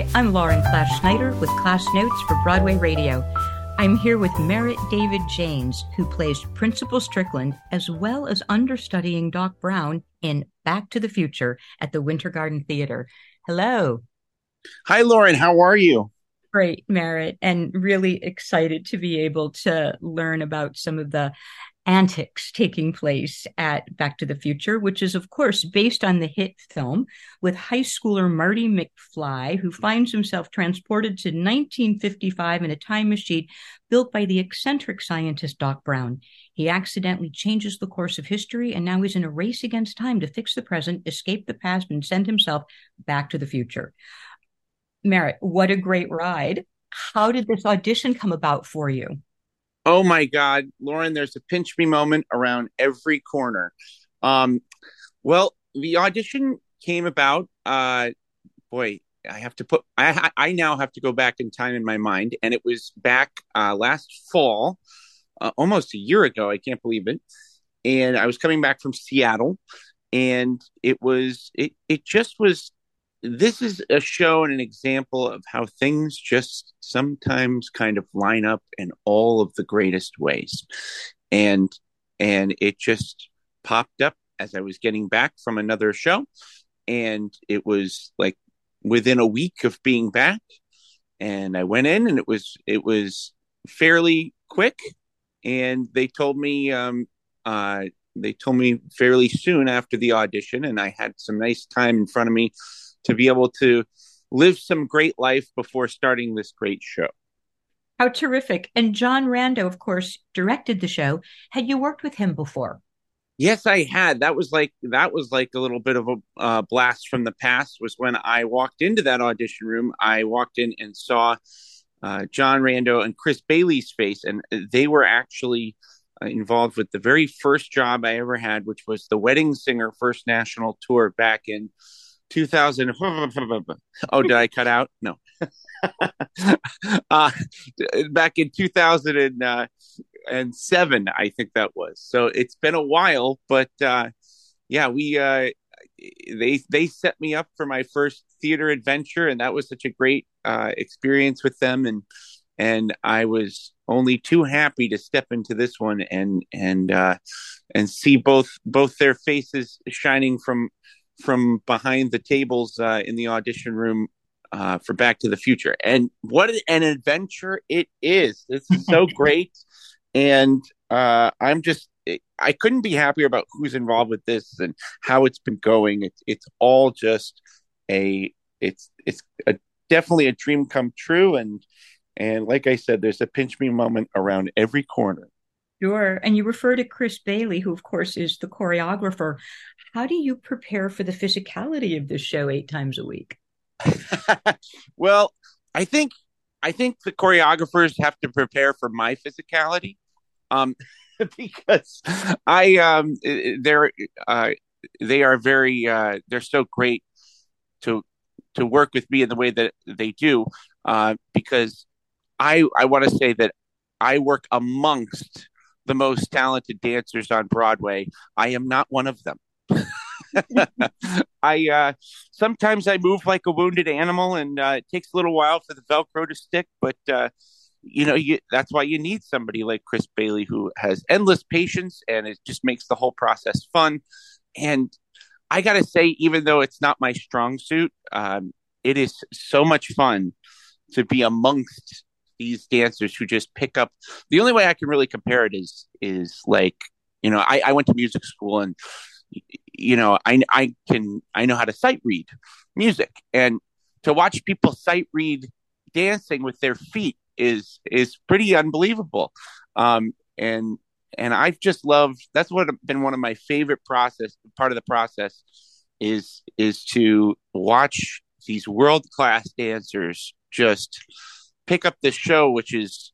Hi, I'm Lauren Class Schneider with Class Notes for Broadway Radio. I'm here with Merritt David Janes, who plays Principal Strickland, as well as understudying Doc Brown in Back to the Future at the Winter Garden Theater. Hello. Hi, Lauren. How are you? Great, Merritt, and really excited to be able to learn about some of the antics taking place at Back to the Future, which is, of course, based on the hit film with high schooler Marty McFly, who finds himself transported to 1955 in a time machine built by the eccentric scientist Doc Brown. He accidentally changes the course of history and now he's in a race against time to fix the present, escape the past, and send himself back to the future. Merritt, what a great ride. How did this audition come about for you? Oh my God, Lauren, there's a pinch me moment around every corner. Um, well, the audition came about. Uh, boy, I have to put. I I now have to go back in time in my mind, and it was back uh, last fall, uh, almost a year ago. I can't believe it. And I was coming back from Seattle, and it was it it just was this is a show and an example of how things just sometimes kind of line up in all of the greatest ways. And and it just popped up as i was getting back from another show. And it was like within a week of being back. And i went in and it was it was fairly quick. And they told me um uh they told me fairly soon after the audition and i had some nice time in front of me to be able to live some great life before starting this great show. How terrific. And John Rando, of course, directed the show. Had you worked with him before? Yes, I had. That was like that was like a little bit of a uh, blast from the past. Was when I walked into that audition room. I walked in and saw uh, John Rando and Chris Bailey's face, and they were actually uh, involved with the very first job I ever had, which was the Wedding Singer First National Tour back in 2000 oh did i cut out? No. Uh, back in 2007 uh, i think that was. So it's been a while but uh, yeah we uh, they they set me up for my first theater adventure and that was such a great uh, experience with them and and i was only too happy to step into this one and and uh, and see both both their faces shining from from behind the tables uh, in the audition room uh, for Back to the Future. And what an adventure it is! This is so great, and uh, I'm just I couldn't be happier about who's involved with this and how it's been going. It's it's all just a it's it's a, definitely a dream come true, and and like I said, there's a pinch me moment around every corner. Sure. And you refer to Chris Bailey, who, of course, is the choreographer. How do you prepare for the physicality of this show eight times a week? well, I think I think the choreographers have to prepare for my physicality, um, because I um, they're uh, they are very uh, they're so great to to work with me in the way that they do uh, because I I want to say that I work amongst the most talented dancers on Broadway. I am not one of them. I uh, sometimes I move like a wounded animal, and uh, it takes a little while for the Velcro to stick. But uh, you know, you, that's why you need somebody like Chris Bailey who has endless patience, and it just makes the whole process fun. And I got to say, even though it's not my strong suit, um, it is so much fun to be amongst these dancers who just pick up. The only way I can really compare it is is like you know I, I went to music school and you know I I can I know how to sight read music and to watch people sight read dancing with their feet is is pretty unbelievable. Um, and and I've just loved that's what been one of my favorite process part of the process is is to watch these world class dancers just pick up this show, which is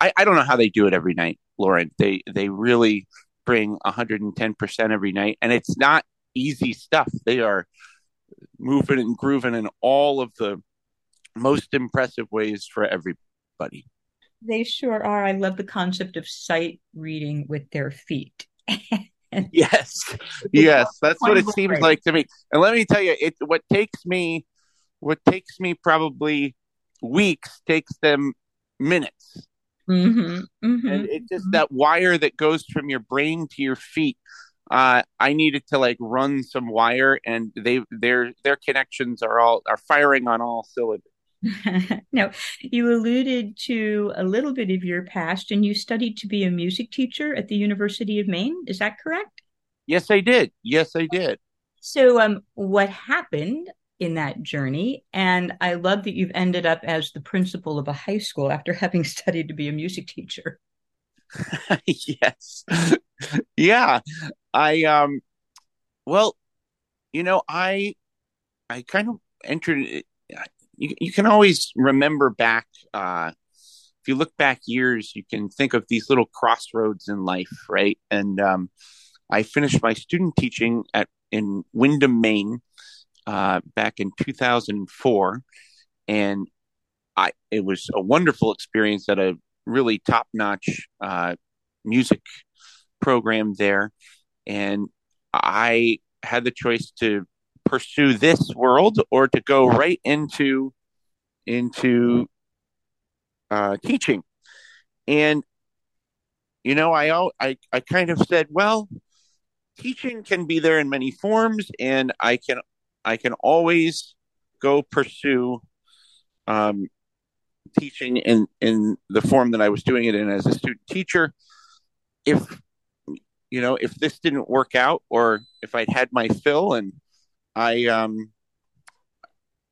I, I don't know how they do it every night, Lauren. They they really bring 110% every night, and it's not easy stuff. They are moving and grooving in all of the most impressive ways for everybody. They sure are. I love the concept of sight reading with their feet. yes, yes, that's what it seems like to me. And let me tell you, it what takes me what takes me probably weeks takes them minutes. Mm-hmm, mm-hmm, and it just mm-hmm. that wire that goes from your brain to your feet uh, I needed to like run some wire, and they their their connections are all are firing on all cylinders. now, you alluded to a little bit of your past, and you studied to be a music teacher at the University of Maine. Is that correct? Yes, I did. Yes, I did. So, um, what happened in that journey? And I love that you've ended up as the principal of a high school after having studied to be a music teacher. yes. yeah. I um well, you know, I I kind of entered you you can always remember back uh if you look back years, you can think of these little crossroads in life, right? And um I finished my student teaching at in Windham, Maine, uh, back in 2004, and I it was a wonderful experience at a really top notch uh, music program there. And I had the choice to pursue this world or to go right into into uh, teaching. And you know, I, I I kind of said, well, teaching can be there in many forms, and I can I can always go pursue um, teaching in in the form that I was doing it in as a student teacher. If you know, if this didn't work out, or if I'd had my fill, and I um,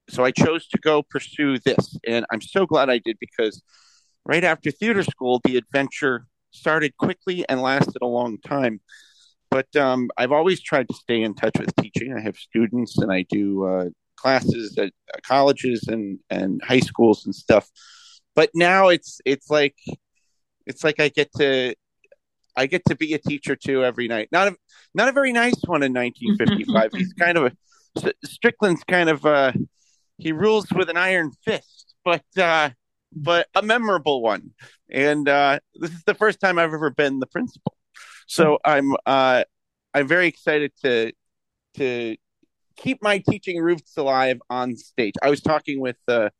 so I chose to go pursue this, and I'm so glad I did because right after theater school, the adventure started quickly and lasted a long time. But um, I've always tried to stay in touch with teaching. I have students, and I do uh, classes at colleges and and high schools and stuff. But now it's it's like it's like I get to I get to be a teacher too every night. Not a not a very nice one in 1955. He's kind of a Strickland's kind of uh he rules with an iron fist, but uh but a memorable one. And uh this is the first time I've ever been the principal. So I'm uh I'm very excited to to keep my teaching roots alive on stage. I was talking with uh,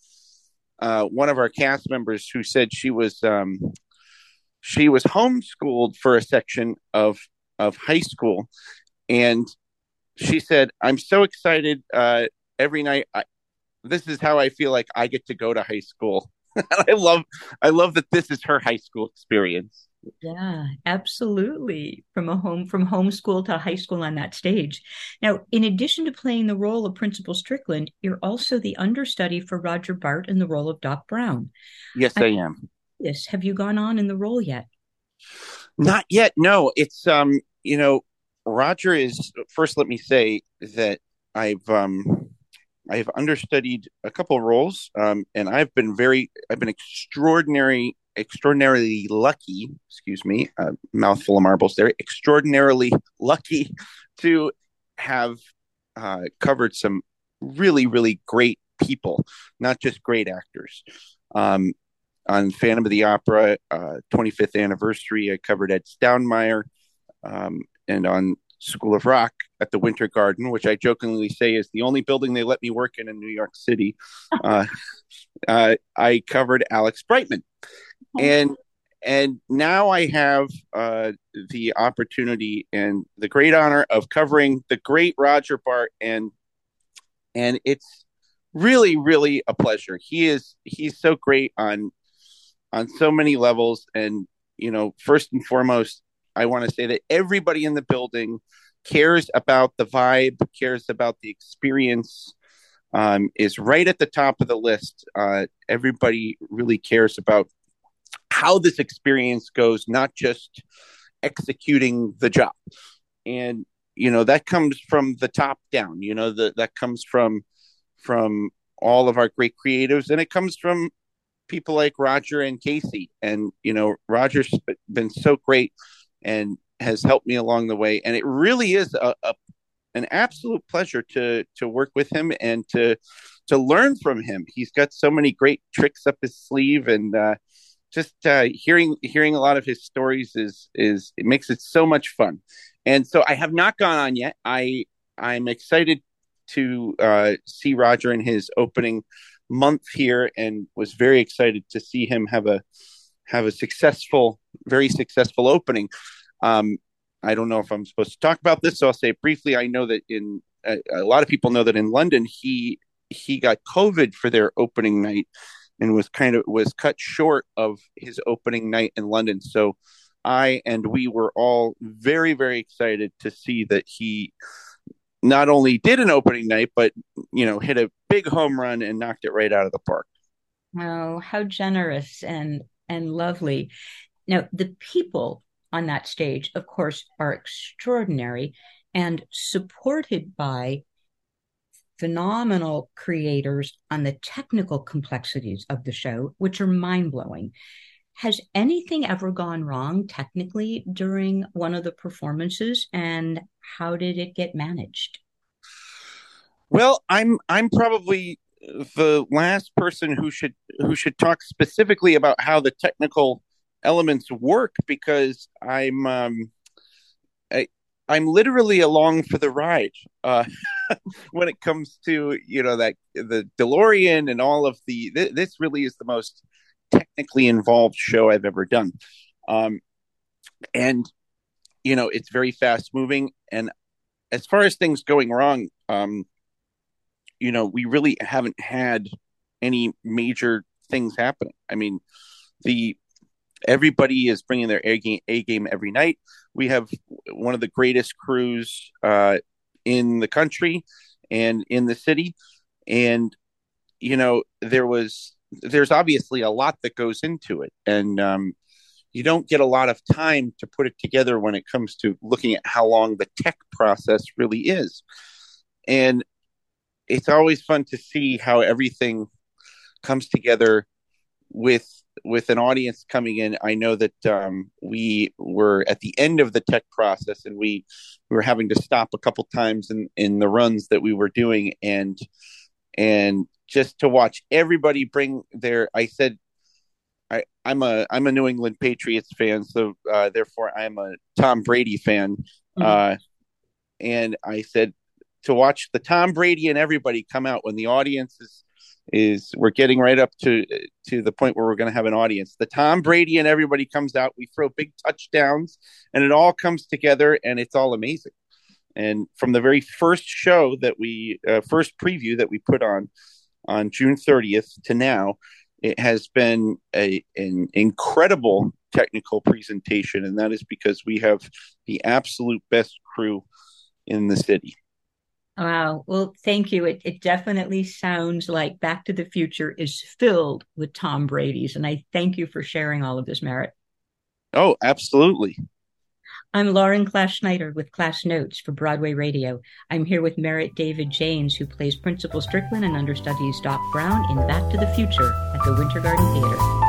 uh, one of our cast members who said she was um, she was homeschooled for a section of of high school, and she said, "I'm so excited uh, every night. I, this is how I feel like I get to go to high school." I love I love that this is her high school experience. Yeah, absolutely. From a home from homeschool to high school on that stage. Now, in addition to playing the role of Principal Strickland, you're also the understudy for Roger Bart in the role of Doc Brown. Yes, I, I am. Yes. Have you gone on in the role yet? Not yet. No. It's um, you know, Roger is first let me say that I've um I've understudied a couple roles, um, and I've been very, I've been extraordinary extraordinarily lucky, excuse me, mouthful of marbles there, extraordinarily lucky to have uh, covered some really, really great people, not just great actors. Um, on Phantom of the Opera, uh, 25th anniversary, I covered Ed Staudenmayer. Um, and on School of Rock at the Winter Garden, which I jokingly say is the only building they let me work in in New York City. Uh, uh, I covered Alex Brightman, and and now I have uh, the opportunity and the great honor of covering the great Roger Bart, and and it's really really a pleasure. He is he's so great on on so many levels, and you know, first and foremost, I want to say that everybody in the building cares about the vibe, cares about the experience. Um, is right at the top of the list. Uh, everybody really cares about how this experience goes, not just executing the job. And you know that comes from the top down. You know that that comes from from all of our great creatives, and it comes from people like Roger and Casey. And you know, Roger's been so great and has helped me along the way. And it really is a, a an absolute pleasure to to work with him and to to learn from him. He's got so many great tricks up his sleeve, and uh, just uh, hearing hearing a lot of his stories is is it makes it so much fun. And so I have not gone on yet. I I'm excited to uh, see Roger in his opening month here, and was very excited to see him have a have a successful, very successful opening. Um, I don't know if I'm supposed to talk about this, so I'll say briefly. I know that in a, a lot of people know that in London he he got COVID for their opening night and was kind of was cut short of his opening night in London. So I and we were all very very excited to see that he not only did an opening night but you know hit a big home run and knocked it right out of the park. Oh, how generous and and lovely. Now, the people on that stage, of course, are extraordinary and supported by phenomenal creators on the technical complexities of the show, which are mind blowing. Has anything ever gone wrong technically during one of the performances, and how did it get managed? Well, I'm I'm probably the last person who should who should talk specifically about how the technical elements work because I'm um, I, I'm literally along for the ride uh, when it comes to you know that the DeLorean and all of the th- this really is the most technically involved show I've ever done, um, and you know it's very fast moving. And as far as things going wrong, um, you know, we really haven't had any major things happening. I mean, the everybody is bringing their A game, A game every night. We have one of the greatest crews uh, in the country and in the city, and you know, there was there's obviously a lot that goes into it, and um, you don't get a lot of time to put it together when it comes to looking at how long the tech process really is. And it's always fun to see how everything comes together with with an audience coming in i know that um, we were at the end of the tech process and we, we were having to stop a couple times in in the runs that we were doing and and just to watch everybody bring their i said I, I'm a I'm a New England Patriots fan, so uh, therefore I'm a Tom Brady fan. Mm-hmm. Uh, and I said to watch the Tom Brady and everybody come out when the audience is is we're getting right up to to the point where we're going to have an audience. The Tom Brady and everybody comes out. We throw big touchdowns, and it all comes together, and it's all amazing. And from the very first show that we uh, first preview that we put on on June 30th to now, it has been a an incredible technical presentation, and that is because we have the absolute best crew in the city. Wow. Well, thank you. It, it definitely sounds like Back to the Future is filled with Tom Brady's. And I thank you for sharing all of this, Merritt. Oh, absolutely. I'm Lauren Class Schneider with Class Notes for Broadway Radio. I'm here with Merritt David Janes, who plays Principal Strickland and understudies Doc Brown in Back to the Future at the Winter Garden Theater.